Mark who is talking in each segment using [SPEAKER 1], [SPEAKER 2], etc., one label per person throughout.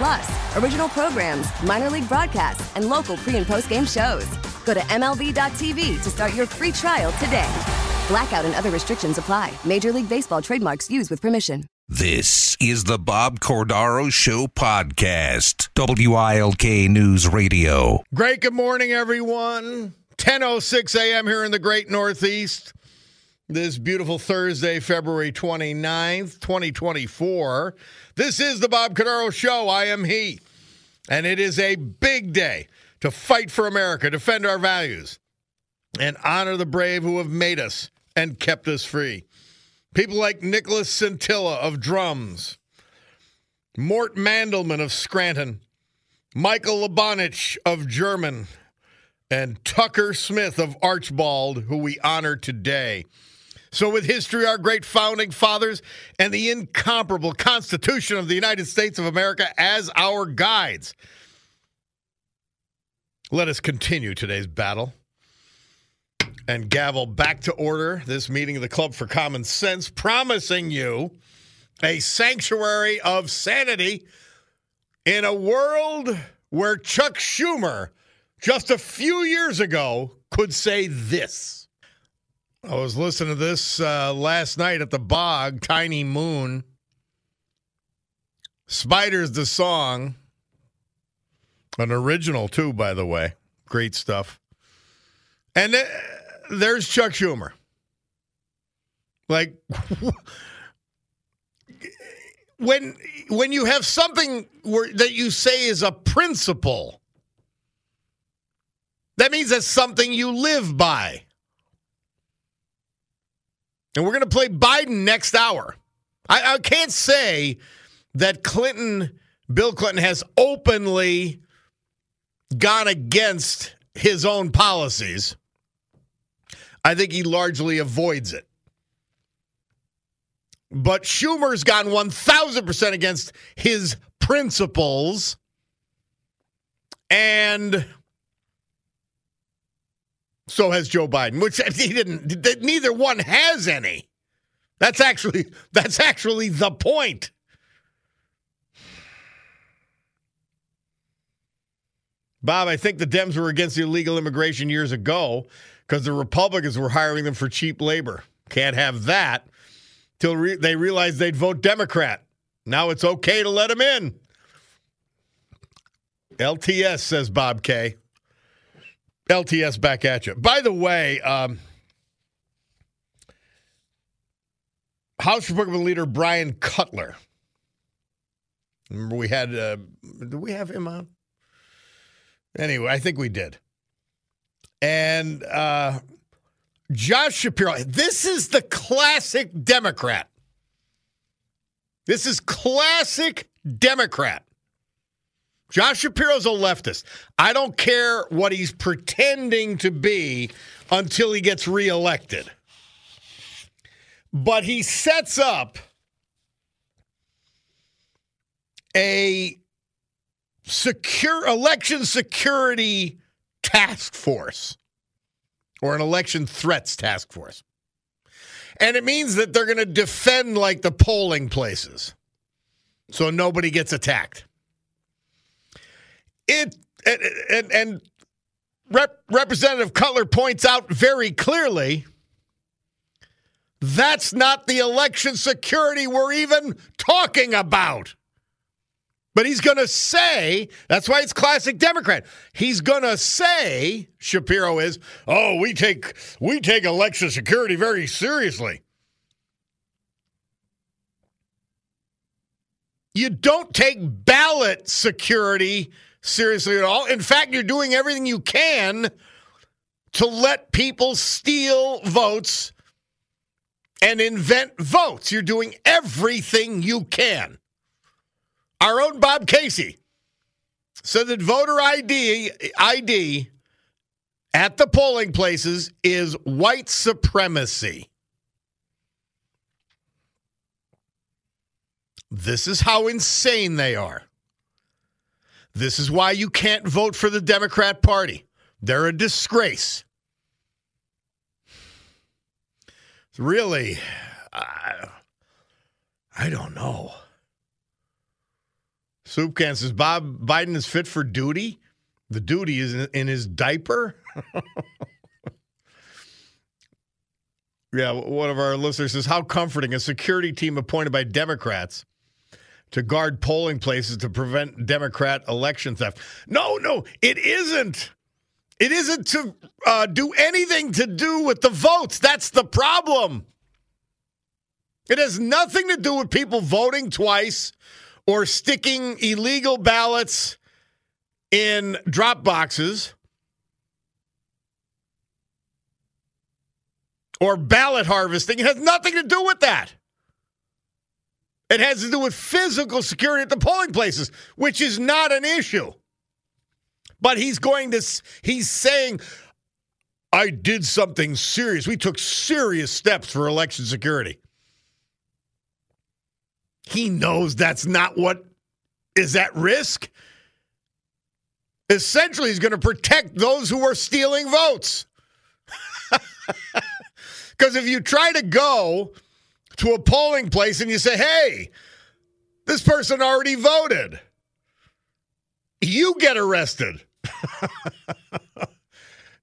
[SPEAKER 1] Plus, original programs, minor league broadcasts, and local pre and post game shows. Go to MLB.tv to start your free trial today. Blackout and other restrictions apply. Major League Baseball trademarks used with permission.
[SPEAKER 2] This is the Bob Cordaro Show podcast. WILK News Radio.
[SPEAKER 3] Great good morning, everyone. 10.06 a.m. here in the great Northeast. This beautiful Thursday, February 29th, 2024. This is the Bob Cordaro Show. I am he. And it is a big day to fight for America, defend our values, and honor the brave who have made us and kept us free. People like Nicholas Scintilla of Drums, Mort Mandelman of Scranton, Michael Labanich of Jermyn, and Tucker Smith of Archbald, who we honor today. So, with history, our great founding fathers, and the incomparable Constitution of the United States of America as our guides, let us continue today's battle and gavel back to order this meeting of the Club for Common Sense, promising you a sanctuary of sanity in a world where Chuck Schumer just a few years ago could say this. I was listening to this uh, last night at the bog, Tiny Moon. Spiders the song. An original, too, by the way. Great stuff. And th- there's Chuck Schumer. Like, when when you have something where, that you say is a principle, that means that's something you live by. And we're going to play Biden next hour. I, I can't say that Clinton, Bill Clinton, has openly gone against his own policies. I think he largely avoids it. But Schumer's gone 1,000% against his principles. And so has Joe Biden, which he didn't, neither one has any. That's actually, that's actually the point. Bob, I think the Dems were against illegal immigration years ago because the Republicans were hiring them for cheap labor. Can't have that till re- they realized they'd vote Democrat. Now it's okay to let them in. LTS says Bob K. LTS back at you. By the way, um, House Republican leader Bryan Cutler. Remember we had uh, did we have him on? Anyway, I think we did. And uh, Josh Shapiro, this is the classic Democrat. This is classic Democrat. Josh Shapiro's a leftist. I don't care what he's pretending to be until he gets reelected. But he sets up a secure election security task force. or an election threats task force. And it means that they're going to defend like the polling places so nobody gets attacked. It and, and, Rep, Representative Cutler points out very clearly that's not the election security we're even talking about. But he's going to say, that's why it's classic Democrat. He's going to say, Shapiro is, "Oh, we take we take election security very seriously." You don't take ballot security seriously at all. In fact, you're doing everything you can to let people steal votes and invent votes. You're doing everything you can. Our own Bob Casey said that voter ID ID at the polling places is white supremacy. This is how insane they are. This is why you can't vote for the Democrat Party. They're a disgrace. Really, I, I don't know. Soup can says Bob Biden is fit for duty. The duty is in, in his diaper. yeah, one of our listeners says, How comforting a security team appointed by Democrats to guard polling places to prevent Democrat election theft. No, no, it isn't. It isn't to uh, do anything to do with the votes. That's the problem. It has nothing to do with people voting twice or sticking illegal ballots in drop boxes or ballot harvesting. It has nothing to do with that. It has to do with physical security at the polling places, which is not an issue. But he's going to, he's saying, I did something serious. We took serious steps for election security. He knows that's not what is at risk. Essentially, he's going to protect those who are stealing votes. Because if you try to go to a polling place and you say, hey, this person already voted, you get arrested.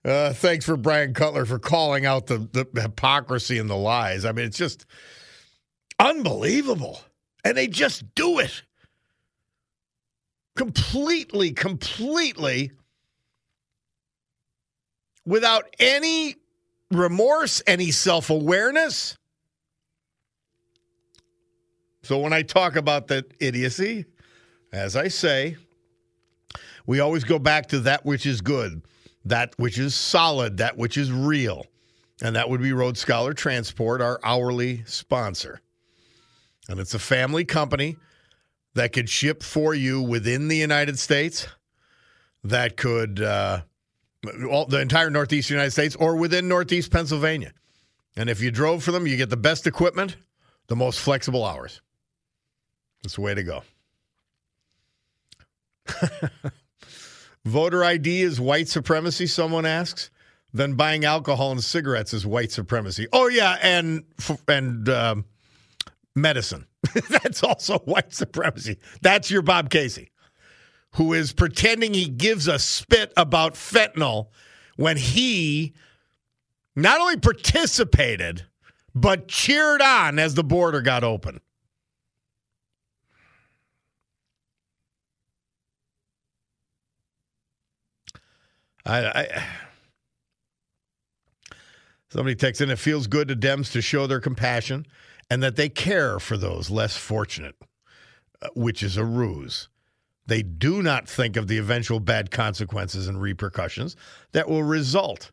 [SPEAKER 3] uh, thanks for Bryan Cutler for calling out the, the hypocrisy and the lies. I mean, it's just unbelievable. And they just do it completely, completely without any remorse, any self awareness. So when I talk about that idiocy, as I say, we always go back to that which is good, that which is solid, that which is real. And that would be Road Scholar Transport, our hourly sponsor. And it's a family company that could ship for you within the United States, that could, uh, all, the entire Northeast United States, or within Northeast Pennsylvania. And if you drove for them, you get the best equipment, the most flexible hours. That's the way to go. Voter ID is white supremacy, someone asks. Then buying alcohol and cigarettes is white supremacy. Oh, yeah, and, and um, medicine. That's also white supremacy. That's your Bob Casey, who is pretending he gives a spit about fentanyl when he not only participated, but cheered on as the border got open. I, I somebody texts in. It feels good to Dems to show their compassion and that they care for those less fortunate, uh, which is a ruse. They do not think of the eventual bad consequences and repercussions that will result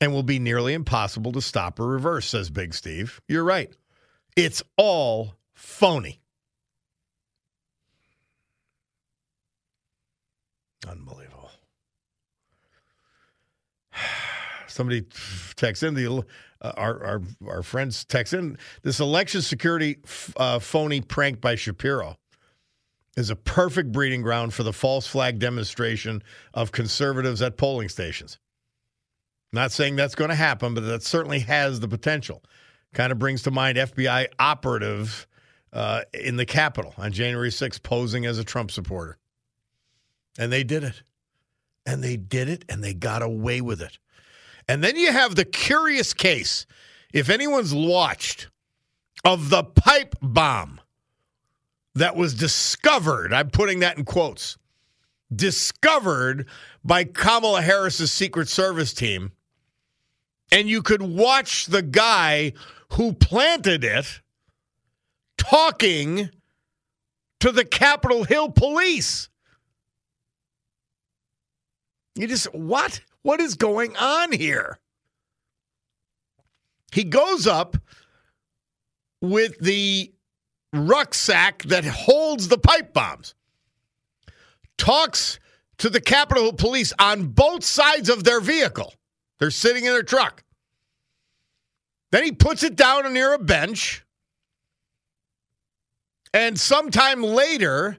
[SPEAKER 3] and will be nearly impossible to stop or reverse, says Big Steve. You're right. It's all phony. Unbelievable. Somebody texts in the uh, our, our our friends text in this election security uh, phony prank by Shapiro is a perfect breeding ground for the false flag demonstration of conservatives at polling stations. Not saying that's going to happen, but that certainly has the potential. Kind of brings to mind FBI operative uh, in the Capitol on January 6th posing as a Trump supporter. And they did it. And they did it and they got away with it. And then you have the curious case, if anyone's watched, of the pipe bomb that was discovered. I'm putting that in quotes. Discovered by Kamala Harris's Secret Service team. And you could watch the guy who planted it talking to the Capitol Hill police. You just, what? What is going on here? He goes up with the rucksack that holds the pipe bombs, talks to the Capitol Police on both sides of their vehicle. They're sitting in their truck. Then he puts it down near a bench. And sometime later,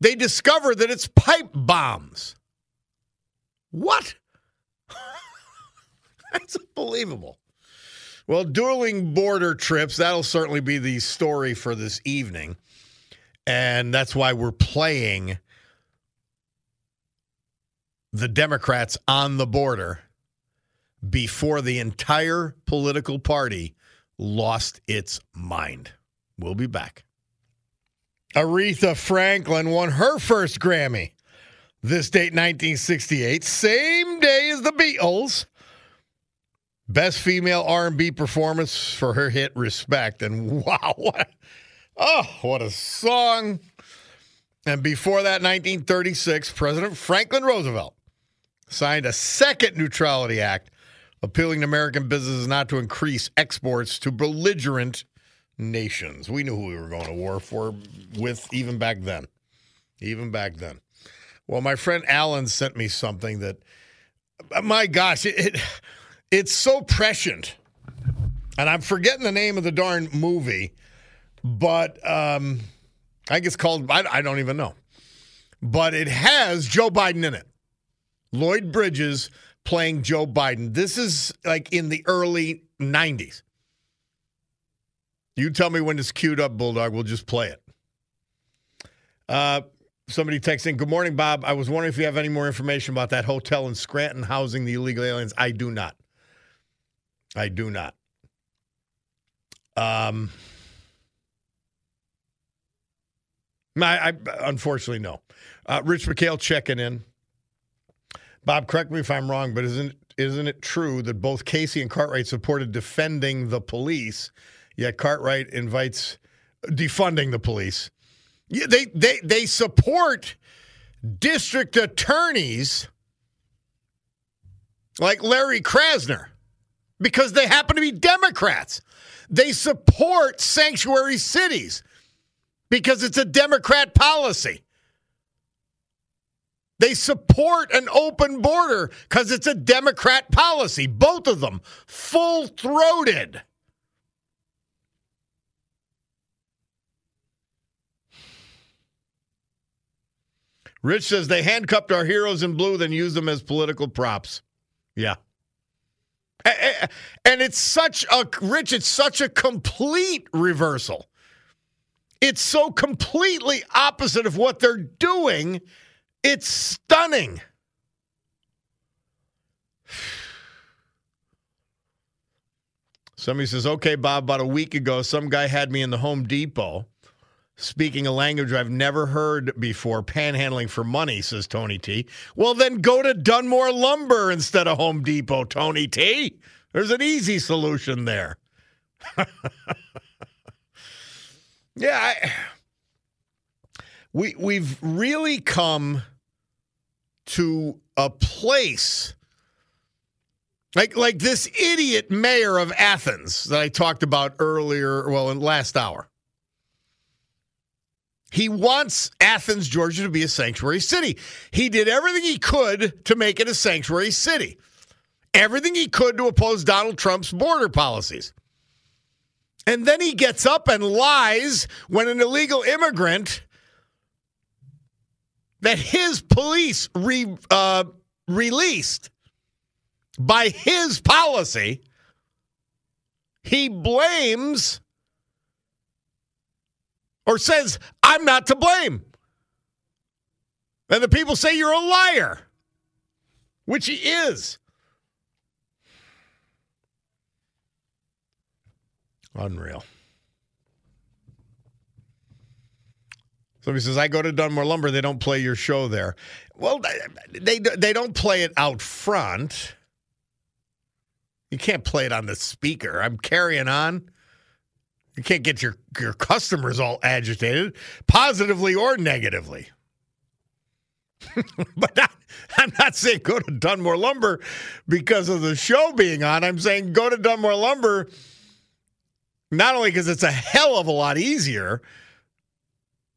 [SPEAKER 3] they discover that it's pipe bombs. What? That's unbelievable. Well, dueling border trips, that'll certainly be the story for this evening. And that's why we're playing the Democrats on the border before the entire political party lost its mind. We'll be back. Aretha Franklin won her first Grammy this date 1968, same day as the Beatles. Best female R&B performance for her hit "Respect," and wow, what, oh, what a song! And before that, 1936, President Franklin Roosevelt signed a second Neutrality Act, appealing to American businesses not to increase exports to belligerent nations. We knew who we were going to war for with even back then, even back then. Well, my friend Alan sent me something that, my gosh, it, it it's so prescient. And I'm forgetting the name of the darn movie, but um, I it's called, I, I don't even know. But it has Joe Biden in it. Lloyd Bridges playing Joe Biden. This is like in the early 90s. You tell me when it's queued up, Bulldog. We'll just play it. Uh, somebody texting, Good morning, Bob. I was wondering if you have any more information about that hotel in Scranton housing the illegal aliens. I do not. I do not. Um, I, I unfortunately no. Uh, Rich McHale checking in. Bob, correct me if I'm wrong, but isn't isn't it true that both Casey and Cartwright supported defending the police, yet Cartwright invites defunding the police? Yeah, they they they support district attorneys like Larry Krasner because they happen to be Democrats. They support sanctuary cities because it's a Democrat policy. They support an open border because it's a Democrat policy. Both of them full throated. Rich says they handcuffed our heroes in blue, then used them as political props. Yeah. And it's such a, Rich, it's such a complete reversal. It's so completely opposite of what they're doing. It's stunning. Somebody says, okay, Bob, about a week ago, some guy had me in the Home Depot speaking a language I've never heard before, panhandling for money, says Tony T. Well, then go to Dunmore Lumber instead of Home Depot, Tony T. There's an easy solution there. yeah, I, we we've really come to a place like like this idiot mayor of Athens that I talked about earlier, well, in last hour. He wants Athens, Georgia to be a sanctuary city. He did everything he could to make it a sanctuary city. Everything he could to oppose Donald Trump's border policies. And then he gets up and lies when an illegal immigrant that his police re, uh, released by his policy, he blames or says, I'm not to blame. And the people say you're a liar, which he is. Unreal. Somebody says, I go to Dunmore Lumber, they don't play your show there. Well, they, they don't play it out front. You can't play it on the speaker. I'm carrying on. You can't get your, your customers all agitated, positively or negatively. but I, I'm not saying go to Dunmore Lumber because of the show being on. I'm saying go to Dunmore Lumber not only because it's a hell of a lot easier,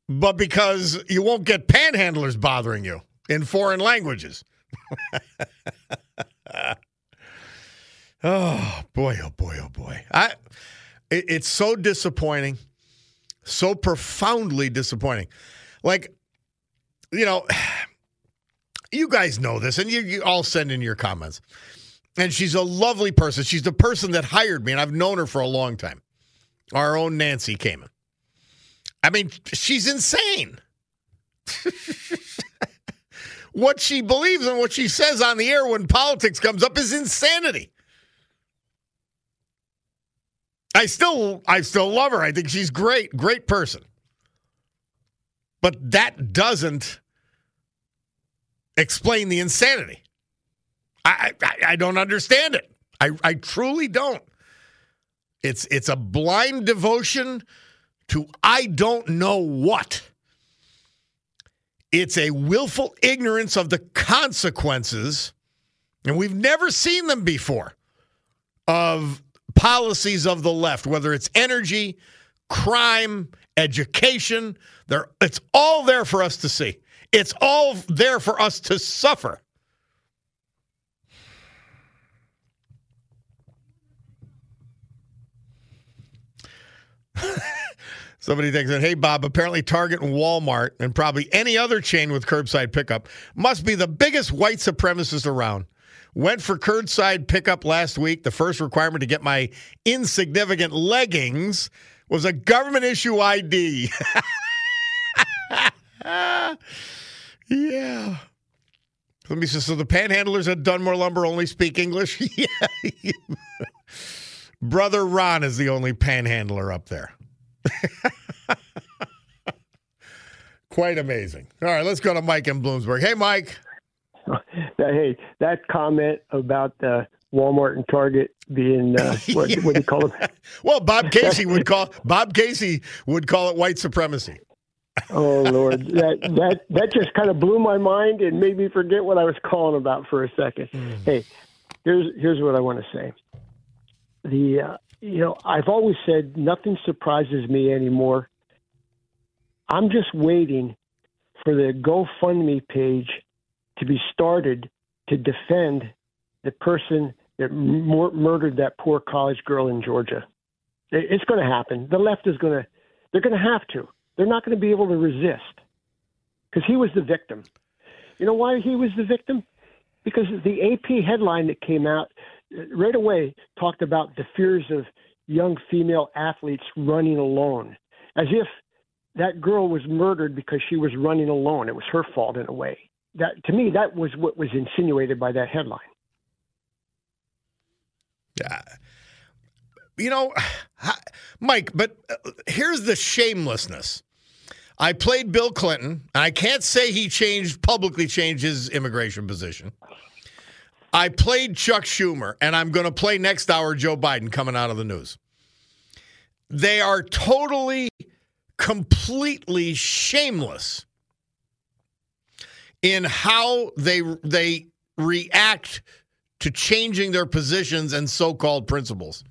[SPEAKER 3] but because you won't get panhandlers bothering you in foreign languages. oh boy, oh boy, oh boy! I it, it's so disappointing, so profoundly disappointing. Like, you know, you guys know this, and you, you all send in your comments. And she's a lovely person. She's the person that hired me, and I've known her for a long time. Our own Nancy Kman. I mean, she's insane. what she believes and what she says on the air when politics comes up is insanity. I still I still love her. I think she's great, great person. But that doesn't explain the insanity. I I, I don't understand it. I, I truly don't. It's it's a blind devotion to I don't know what. It's a willful ignorance of the consequences, and we've never seen them before, of policies of the left, whether it's energy, crime, education. There, it's all there for us to see. It's all there for us to suffer. Somebody thinks that, hey, Bob, apparently Target and Walmart and probably any other chain with curbside pickup must be the biggest white supremacist around. Went for curbside pickup last week. The first requirement to get my insignificant leggings was a government issue ID. yeah. Let me see. So the panhandlers at Dunmore Lumber only speak English? yeah. Brother Ron is the only panhandler up there. Quite amazing. All right, let's go to Mike in Bloomsburg. Hey, Mike.
[SPEAKER 4] Hey, that comment about uh, Walmart and Target being uh, what, yeah. what do you call it?
[SPEAKER 3] well, Bob Casey would call Bob Casey would call it white supremacy.
[SPEAKER 4] oh Lord, that that that just kind of blew my mind and made me forget what I was calling about for a second. Mm. Hey, here's here's what I want to say. The uh, you know, I've always said nothing surprises me anymore. I'm just waiting for the GoFundMe page to be started to defend the person that mur- murdered that poor college girl in Georgia. It's going to happen. The left is going to, they're going to have to. They're not going to be able to resist because he was the victim. You know why he was the victim? Because the AP headline that came out uh, right away talked about the fears of young female athletes running alone, as if that girl was murdered because she was running alone. It was her fault in a way. That to me, that was what was insinuated by that headline.
[SPEAKER 3] Yeah. You know, Mike, but uh, here's the shamelessness. I played Bill Clinton, and I can't say he changed publicly changed his immigration position. I played Chuck Schumer, and I'm going to play next hour Joe Biden coming out of the news. They are totally, completely shameless in how they they react to changing their positions and so-called principles.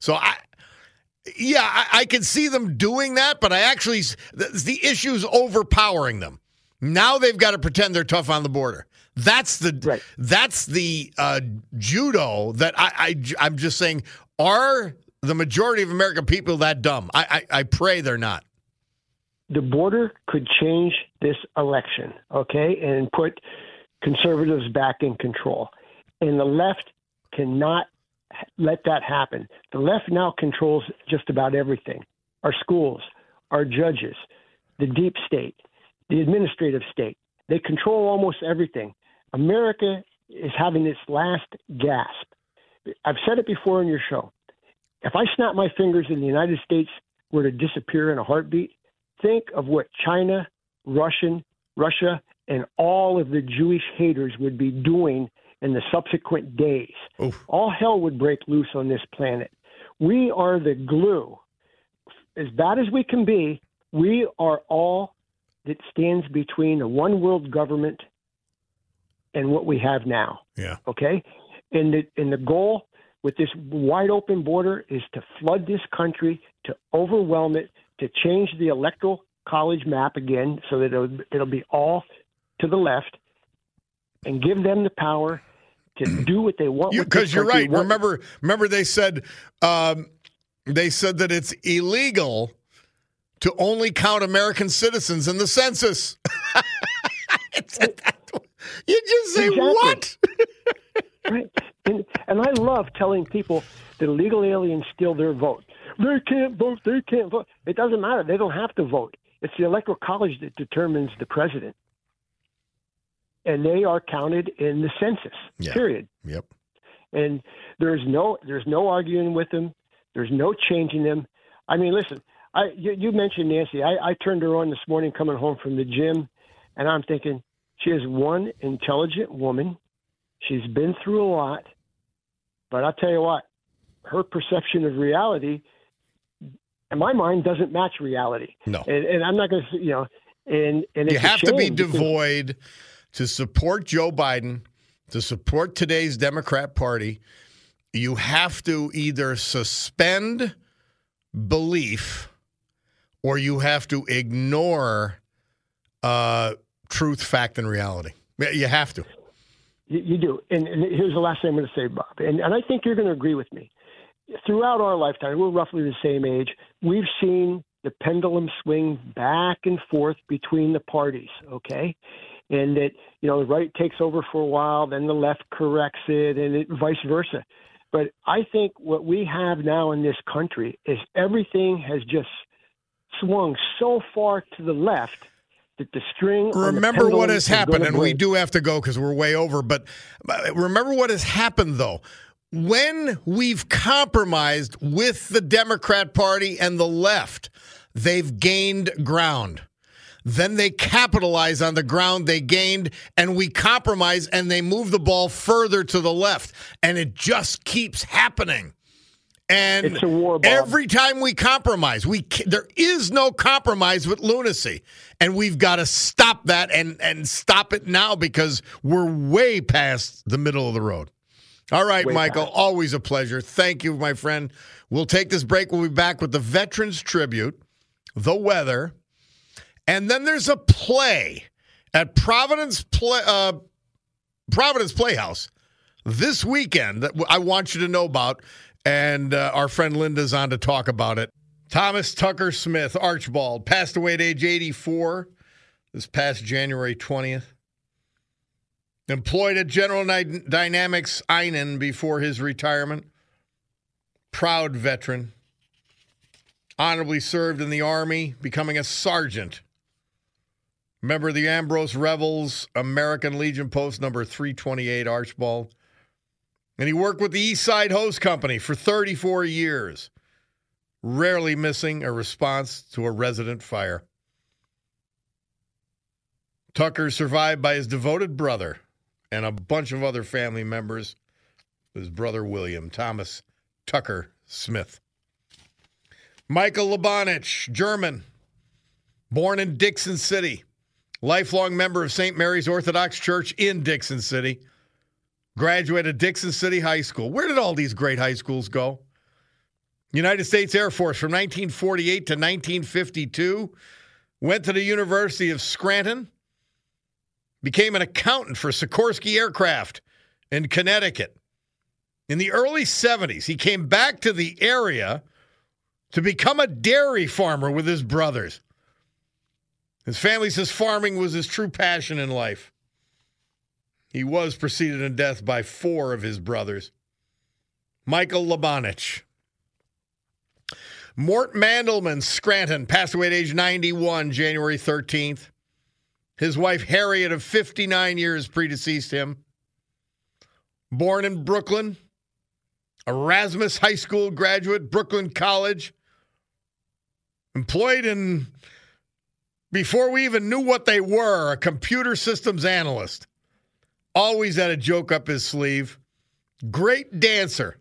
[SPEAKER 3] So I yeah, I, I can see them doing that, but I actually the, the issue's overpowering them. Now they've got to pretend they're tough on the border. That's the right. that's the uh, judo that I, I I'm just saying. Are the majority of American people that dumb? I, I, I pray they're not.
[SPEAKER 4] The border could change this election, okay, and put conservatives back in control. And the left cannot let that happen. The left now controls just about everything our schools, our judges, the deep state, the administrative state. They control almost everything. America is having its last gasp. I've said it before in your show. If I snap my fingers and the United States were to disappear in a heartbeat, think of what China, Russian, Russia, and all of the Jewish haters would be doing in the subsequent days.
[SPEAKER 3] Oof.
[SPEAKER 4] All hell would break loose on this planet. We are the glue. As bad as we can be, we are all that stands between a one world government and what we have now.
[SPEAKER 3] Yeah.
[SPEAKER 4] Okay? And the and the goal with this wide open border is to flood this country, to overwhelm it, to change the electoral college map again so that it'll, it'll be all to the left and give them the power to do what they want.
[SPEAKER 3] Because you, are right.
[SPEAKER 4] What-
[SPEAKER 3] Remember, remember they said um, they said that it's illegal to only count American citizens in the census. It said that. you just say
[SPEAKER 4] Exactly.
[SPEAKER 3] what?
[SPEAKER 4] Right. And, and I love telling people that illegal aliens steal their vote. They can't vote. They can't vote. It doesn't matter. They don't have to vote. It's the electoral college that determines the president. And they are counted in the census.
[SPEAKER 3] Yeah.
[SPEAKER 4] Period.
[SPEAKER 3] Yep.
[SPEAKER 4] And there's no there's no arguing with them. There's no changing them. I mean, listen. I you, you mentioned Nancy. I, I turned her on this morning coming home from the gym, and I'm thinking she is one intelligent woman. She's been through a lot, but I'll tell you what, her perception of reality, in my mind, doesn't match reality.
[SPEAKER 3] No.
[SPEAKER 4] And, and I'm not going to, you know, and and
[SPEAKER 3] You have to be devoid to support Joe Biden, to support today's Democrat Party. You have to either suspend belief or you have to ignore uh, truth, fact, and reality. You have to.
[SPEAKER 4] You, you do. And, and here's the last thing I'm going to say, Bob. And, and I think you're going to agree with me. Throughout our lifetime, we're roughly the same age, we've seen the pendulum swing back and forth between the parties, okay? And that, you know, the right takes over for a while, then the left corrects it, and it, vice versa. But I think what we have now in this country is everything has just swung so far to the left that the string. on the
[SPEAKER 3] Remember what has happened, and we do have to go because we're way over. But remember what has happened, though. When we've compromised with the Democrat Party and the left, they've gained ground. Then they capitalize on the ground they gained, and we compromise and they move the ball further to the left. And it just keeps happening. And
[SPEAKER 4] war,
[SPEAKER 3] every time we compromise, we there is no compromise with lunacy, and we've got to stop that and and stop it now because we're way past the middle of the road. All right,
[SPEAKER 4] Way
[SPEAKER 3] Michael,
[SPEAKER 4] past.
[SPEAKER 3] always a pleasure. Thank you, my friend. We'll take this break. We'll be back with the Veterans Tribute, the weather, and then there's a play at Providence Play uh, Providence Playhouse this weekend that I want you to know about, and uh, our friend Linda's on to talk about it. Thomas Tucker Smith, Archbald, passed away at age 84 this past January 20th. Employed at General Dynamics Eynon before his retirement. Proud veteran. Honorably served in the Army, becoming a sergeant. Member of the Ambrose Rebels, American Legion Post number 328, Archbald. And he worked with the East Side Hose Company for 34 years, rarely missing a response to a resident fire. Tucker survived by his devoted brother and a bunch of other family members. His brother William Thomas Tucker Smith. Michael Labanich, Jermyn, born in Dickson City, lifelong member of St. Mary's Orthodox Church in Dickson City. Graduated Dickson City High School. Where did all these great high schools go? United States Air Force from 1948 to 1952. Went to the University of Scranton. Became an accountant for Sikorsky Aircraft in Connecticut. In the early 70s, he came back to the area to become a dairy farmer with his brothers. His family says farming was his true passion in life. He was preceded in death by four of his brothers. Michael Labanich. Mort Mandelman, Scranton, passed away at age 91, January 13th. His wife, Harriet, of 59 years, predeceased him. Born in Brooklyn, Erasmus High School graduate, Brooklyn College. Employed in, before we even knew what they were, a computer systems analyst. Always had a joke up his sleeve. Great dancer.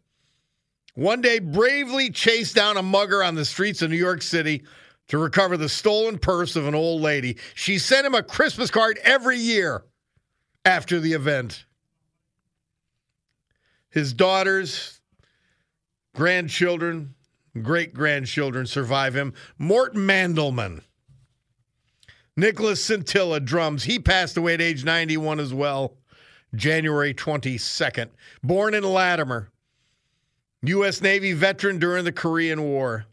[SPEAKER 3] One day, bravely chased down a mugger on the streets of New York City to recover the stolen purse of an old lady. She sent him a Christmas card every year after the event. His daughters, grandchildren, great grandchildren survive him. Mort Mandelman. Nicholas Scintilla drums. He passed away at age 91 as well, January 22nd. Born in Lattimer. U.S. Navy veteran during the Korean War.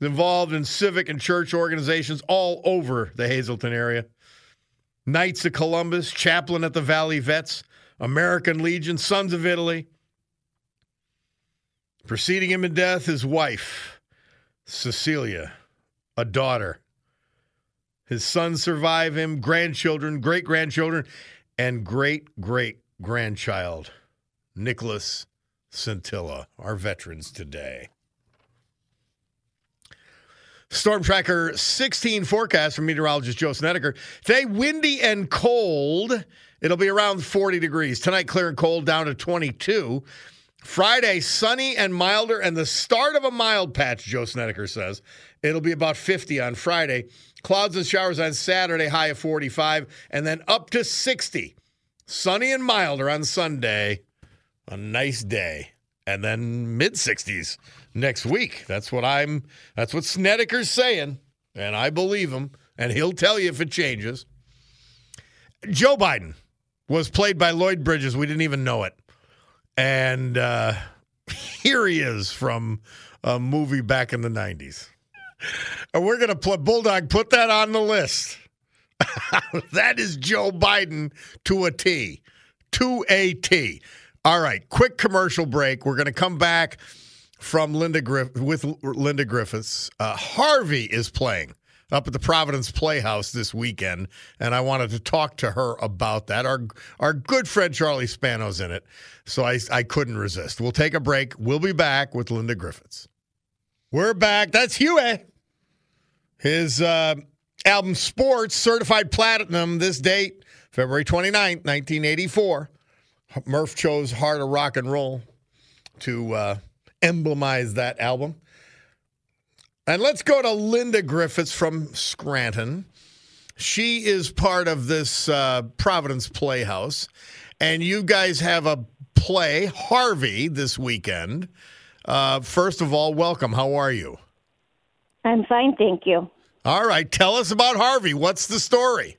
[SPEAKER 3] Involved in civic and church organizations all over the Hazleton area. Knights of Columbus, chaplain at the Valley Vets, American Legion, Sons of Italy. Preceding him in death, his wife, Cecilia, a daughter. His sons survive him, grandchildren, great grandchildren, and great great grandchild, Nicholas Scintilla, our veterans today. Storm Tracker 16 forecast from meteorologist Joe Snedeker. Today, windy and cold. It'll be around 40 degrees. Tonight, clear and cold down to 22. Friday, sunny and milder, and the start of a mild patch, Joe Snedeker says. It'll be about 50 on Friday. Clouds and showers on Saturday, high of 45, and then up to 60. Sunny and milder on Sunday. A nice day. And then mid 60s next week. That's what I'm that's what Snedeker's saying, and I believe him, and he'll tell you if it changes. Joe Biden was played by Lloyd Bridges. We didn't even know it. And uh, here he is from a movie back in the 90s. And we're going to put Bulldog, put that on the list. that is Joe Biden to a T. To a T. All right, quick commercial break. We're going to come back from Linda Griff- with Linda Griffiths. Uh, Harvey is playing up at the Providence Playhouse this weekend, and I wanted to talk to her about that. Our our good friend Charlie Spano's in it, so I I couldn't resist. We'll take a break. We'll be back with Linda Griffiths. We're back. That's Huey. His uh, album Sports certified platinum this date, February 29th, 1984. Murph chose Heart of Rock and Roll to uh, emblemize that album. And let's go to Linda Griffiths from Scranton. She is part of this uh, Providence Playhouse, and you guys have a play, Harvey, this weekend. Uh, first of all, welcome. How are you?
[SPEAKER 5] I'm fine, thank you.
[SPEAKER 3] All right, tell us about Harvey. What's the story?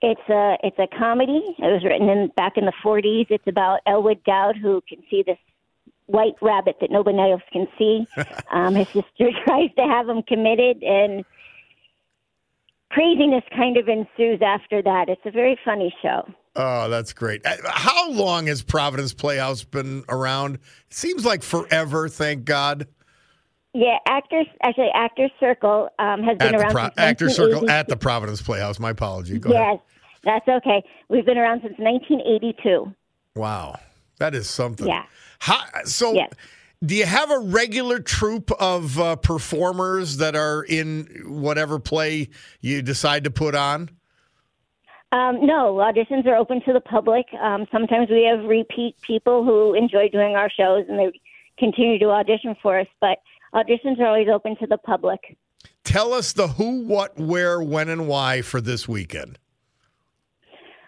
[SPEAKER 5] It's a it's a comedy. It was written in back in the 40s. It's about Elwood Dowd who can see this white rabbit that nobody else can see. um, his sister tries to have him committed, and craziness kind of ensues after that. It's a very funny show.
[SPEAKER 3] Oh, that's great. Uh, How long has Providence Playhouse been around? It seems like forever, thank God.
[SPEAKER 5] Yeah, actors actually Actors Circle um, has been
[SPEAKER 3] At
[SPEAKER 5] around
[SPEAKER 3] Pro-
[SPEAKER 5] since
[SPEAKER 3] Actor Circle at the Providence Playhouse. My apology. Go
[SPEAKER 5] yes,
[SPEAKER 3] ahead.
[SPEAKER 5] that's okay. We've been around since 1982.
[SPEAKER 3] Wow. That is something.
[SPEAKER 5] Yeah.
[SPEAKER 3] How, so, do you have a regular troupe of uh, performers that are in whatever play you decide to put on?
[SPEAKER 5] Um, no, auditions are open to the public. Um, sometimes we have repeat people who enjoy doing our shows and they continue to audition for us, but auditions are always open to the public.
[SPEAKER 3] Tell us the who, what, where, when, and why for this weekend.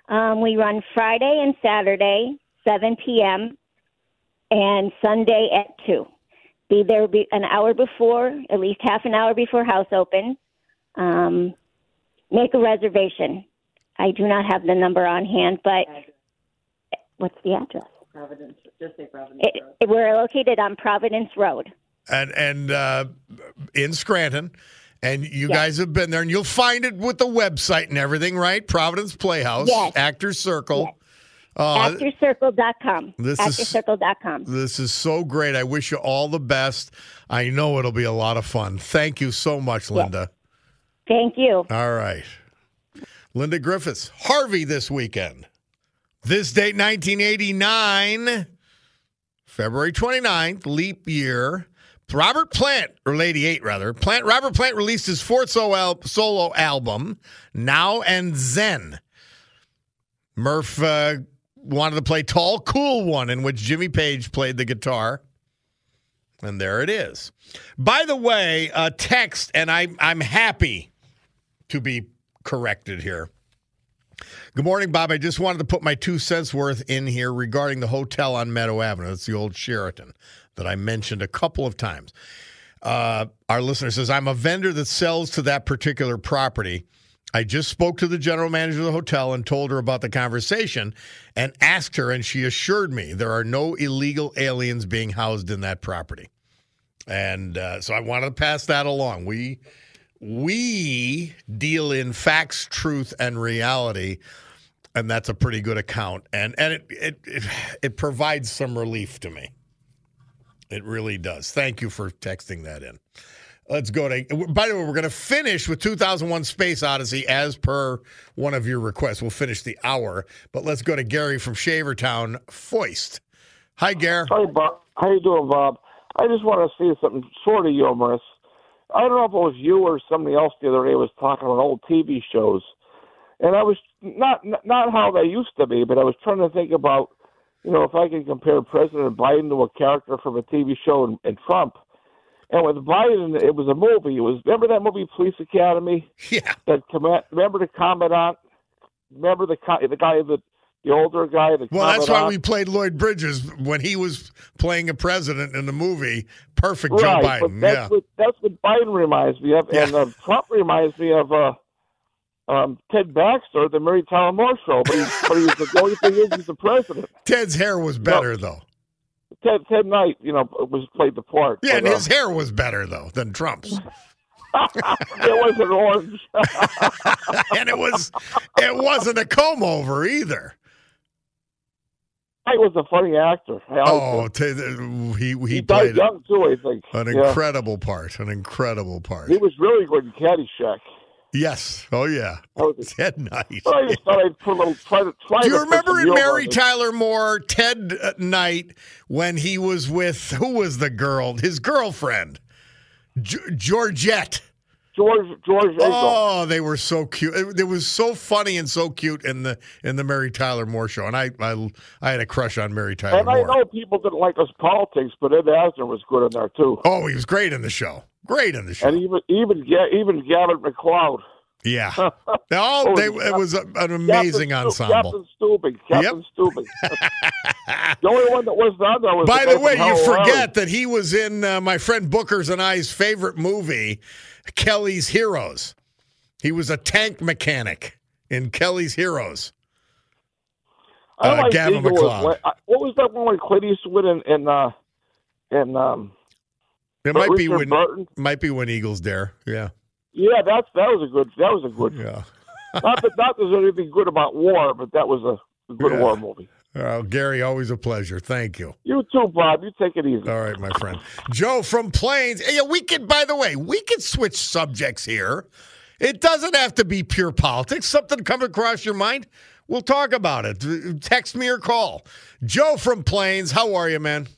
[SPEAKER 5] Um, we run Friday and Saturday, 7 p.m., and Sunday at 2. Be there be an hour before, at least half an hour before house open. Um, make a reservation. I do not have the number on hand, but what's the address?
[SPEAKER 6] Providence, just say Providence
[SPEAKER 5] It, it- we're located on Providence Road.
[SPEAKER 3] And and uh, in Scranton, and you guys have been there, and you'll find it with the website and everything, right? Providence Playhouse,
[SPEAKER 5] Yes.
[SPEAKER 3] Actors Circle. Oh,
[SPEAKER 5] Actorcircle.com.
[SPEAKER 3] This is-
[SPEAKER 5] Actorcircle.com.
[SPEAKER 3] This is so great. I wish you all the best. I know it'll be a lot of fun. Thank you so much, Linda.
[SPEAKER 5] Thank you.
[SPEAKER 3] All right. Linda Griffiths, Harvey this weekend. This date, 1989, February 29th, leap year. Robert Plant, or Lady 8 rather, Plant Robert Plant released his fourth solo, album, Now and Zen. Murph uh, wanted to play Tall Cool One, in which Jimmy Page played the guitar. And there it is. By the way, a text, and I, I'm happy to be corrected here. Good morning, Bob. I just wanted to put my two cents worth in here regarding the hotel on Meadow Avenue. That's the old Sheraton that I mentioned a couple of times. Uh, our listener says, I'm a vendor that sells to that particular property. I just spoke to the general manager of the hotel and told her about the conversation and asked her, and she assured me there are no illegal aliens being housed in that property. And uh, so I wanted to pass that along. We we deal in facts, truth, and reality, and that's a pretty good account. And and it it it, it provides some relief to me. It really does. Thank you for texting that in. Let's go to. By the way, we're going to finish with 2001 Space Odyssey as per one of your requests. We'll finish the hour, but let's go to Gary from Shavertown, Foist. Hi, Gary.
[SPEAKER 7] Hi, Bob. How you doing, Bob? I just want to say something sort of humorous. I don't know if it was you or somebody else the other day was talking about old TV shows, and I was not not how they used to be, but I was trying to think about, you know, if I could compare President Biden to a character from a TV show and, in Trump. And with Biden, it was a movie. It was remember that movie Police Academy?
[SPEAKER 3] Yeah.
[SPEAKER 7] That command, remember the commandant? Remember the the guy that the older guy? The
[SPEAKER 3] Well, that's why we played Lloyd Bridges when he was playing a president in the movie. Perfect Joe Biden.
[SPEAKER 7] That's
[SPEAKER 3] Yeah.
[SPEAKER 7] what that's what Biden reminds me of, and uh, Trump reminds me of uh, um, Ted Baxter, the Mary Tyler show. But he's, but he's the only thing is he's the president.
[SPEAKER 3] Ted's hair was better though.
[SPEAKER 7] Ted Ted Knight, you know, was played the part.
[SPEAKER 3] Yeah,
[SPEAKER 7] but,
[SPEAKER 3] and
[SPEAKER 7] uh,
[SPEAKER 3] his hair was better though than Trump's.
[SPEAKER 7] it wasn't orange.
[SPEAKER 3] and it was it wasn't a comb over either.
[SPEAKER 7] Knight was a funny actor.
[SPEAKER 3] Oh,
[SPEAKER 7] him.
[SPEAKER 3] Ted, he he,
[SPEAKER 7] he
[SPEAKER 3] played
[SPEAKER 7] young too. I think
[SPEAKER 3] an
[SPEAKER 7] Yeah.
[SPEAKER 3] incredible part. An incredible part.
[SPEAKER 7] He was really good in Caddyshack.
[SPEAKER 3] Yes. Oh yeah.
[SPEAKER 7] Was
[SPEAKER 3] Ted Knight.
[SPEAKER 7] Well, I just thought I'd put a little to try.
[SPEAKER 3] Do you remember in Mary. Tyler Moore, Ted uh, Knight, when he was with who was the girl? His girlfriend, G- Georgette.
[SPEAKER 7] George George.
[SPEAKER 3] Oh, they were so cute. It, it was so funny and so cute in the in the Mary Tyler Moore show, and I I, I had a crush on Mary Tyler
[SPEAKER 7] And I know people didn't like us politics, but Ed Asner was good in there too.
[SPEAKER 3] Oh, he was great in the show. Great in the show.
[SPEAKER 7] And even even even Gavin MacLeod.
[SPEAKER 3] yeah. Oh, they, it was a, an amazing
[SPEAKER 7] Captain
[SPEAKER 3] ensemble.
[SPEAKER 7] Captain Stubing. Captain Stubing. the only one that wasn't on there was.
[SPEAKER 3] By
[SPEAKER 7] guy
[SPEAKER 3] the way, you forget that he was in uh, my friend Booker's and I's favorite movie, Kelly's Heroes. He was a tank mechanic in Kelly's Heroes.
[SPEAKER 7] I
[SPEAKER 3] uh,
[SPEAKER 7] like
[SPEAKER 3] Gavin
[SPEAKER 7] Eagle was
[SPEAKER 3] MacLeod.
[SPEAKER 7] la- What was that one with Clint Eastwood and and uh, and um?
[SPEAKER 3] It
[SPEAKER 7] But
[SPEAKER 3] might be
[SPEAKER 7] Richard
[SPEAKER 3] when
[SPEAKER 7] Burton?
[SPEAKER 3] might be Where Eagles Dare. Yeah,
[SPEAKER 7] Yeah, that's that was a good. That was a good.
[SPEAKER 3] yeah.
[SPEAKER 7] not that not that there's anything good about war, but that was a, a good
[SPEAKER 3] Yeah.
[SPEAKER 7] war movie.
[SPEAKER 3] Oh, Gary, always a pleasure. Thank you.
[SPEAKER 7] You too, Bob. You take it easy.
[SPEAKER 3] All right, my friend. Joe from Plains. Yeah, we could, by the way, we could switch subjects here. It doesn't have to be pure politics. Something come across your mind, we'll talk about it. Text me or call. Joe from Plains, how are you, man?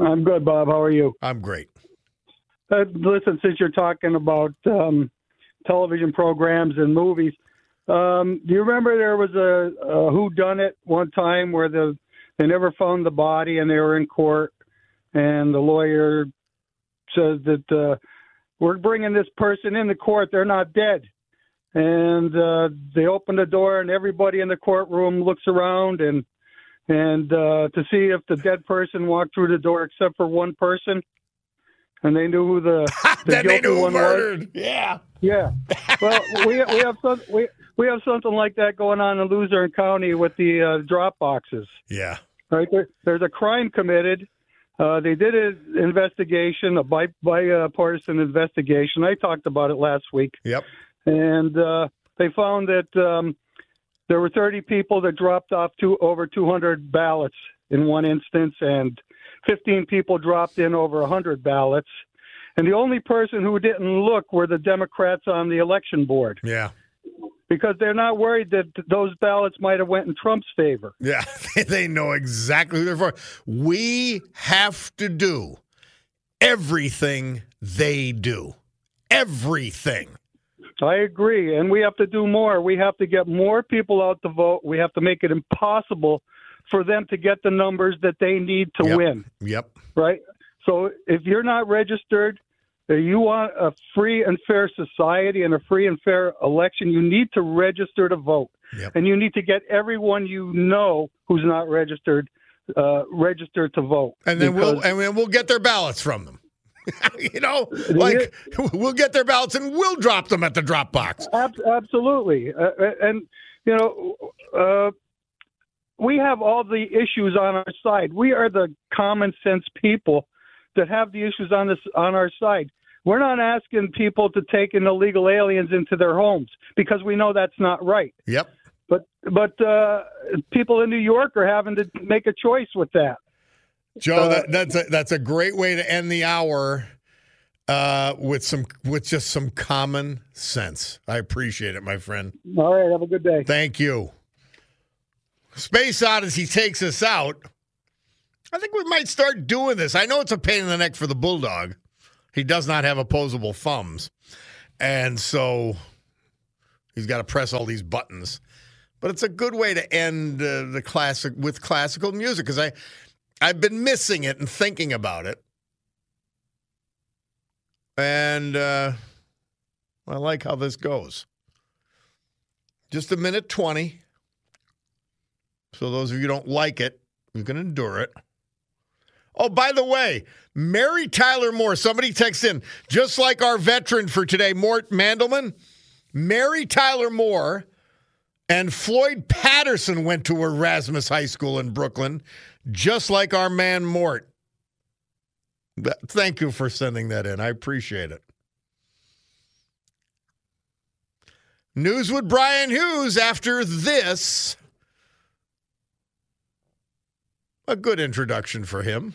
[SPEAKER 8] I'm good, Bob. How are you?
[SPEAKER 3] I'm great.
[SPEAKER 8] Uh, listen, since you're talking about um, television programs and movies, um, do you remember there was a, a Who Done It one time where the they never found the body and they were in court, and the lawyer says that uh, we're bringing this person in the court. They're not dead. And uh, they open the door, and everybody in the courtroom looks around and and uh, to see if the dead person walked through the door, except for one person, and they knew who the, the guilty one was.
[SPEAKER 3] Yeah.
[SPEAKER 8] Yeah. Well, we we have some, we we have something like that going on in Luzerne County with the uh, drop boxes.
[SPEAKER 3] Yeah.
[SPEAKER 8] Right there, there's a crime committed. Uh, they did an investigation, a bi- bipartisan investigation. I talked about it last week,
[SPEAKER 3] Yep.
[SPEAKER 8] and uh, they found that um, there were 30 people that dropped off to over 200 ballots in one instance, and 15 people dropped in over 100 ballots. And the only person who didn't look were the Democrats on the election board.
[SPEAKER 3] Yeah.
[SPEAKER 8] Because they're not worried that those ballots might have went in Trump's favor.
[SPEAKER 3] Yeah, they know exactly who they're for. We have to do everything they do. Everything.
[SPEAKER 8] I agree. And we have to do more. We have to get more people out to vote. We have to make it impossible for them to get the numbers that they need to
[SPEAKER 3] yep.
[SPEAKER 8] win.
[SPEAKER 3] Yep.
[SPEAKER 8] Right? So if you're not registered, you want a free and fair society and a free and fair election, you need to register to vote.
[SPEAKER 3] Yep.
[SPEAKER 8] And you need to get everyone you know who's not registered uh, registered to vote.
[SPEAKER 3] And then we'll and then we'll get their ballots from them. you know, like we'll get their ballots and we'll drop them at the drop box.
[SPEAKER 8] absolutely. Uh, and you know, uh, we have all the issues on our side. We are the common sense people that have the issues on this on our side. We're not asking people to take in illegal aliens into their homes because we know that's not right.
[SPEAKER 3] Yep.
[SPEAKER 8] But but uh, people in New York are having to make a choice with that.
[SPEAKER 3] Joe, uh, that, that's a, that's a great way to end the hour uh, with some with just some common sense. I appreciate it, my friend.
[SPEAKER 8] All right, have a good day.
[SPEAKER 3] Thank you. Space Odyssey takes us out. I think we might start doing this. I know it's a pain in the neck for the bulldog. He does not have opposable thumbs, and so he's got to press all these buttons. But it's a good way to end uh, the classic with classical music because I I've been missing it and thinking about it. And uh, I like how this goes. Just a minute 20. So, those of you don't like it, you can endure it. Oh, by the way, Mary Tyler Moore, somebody text in, just like our veteran for today, Mort Mandelman. Mary Tyler Moore and Floyd Patterson went to Erasmus High School in Brooklyn just like our man Mort. Thank you for sending that in. I appreciate it. News with Brian Hughes after this. A good introduction for him.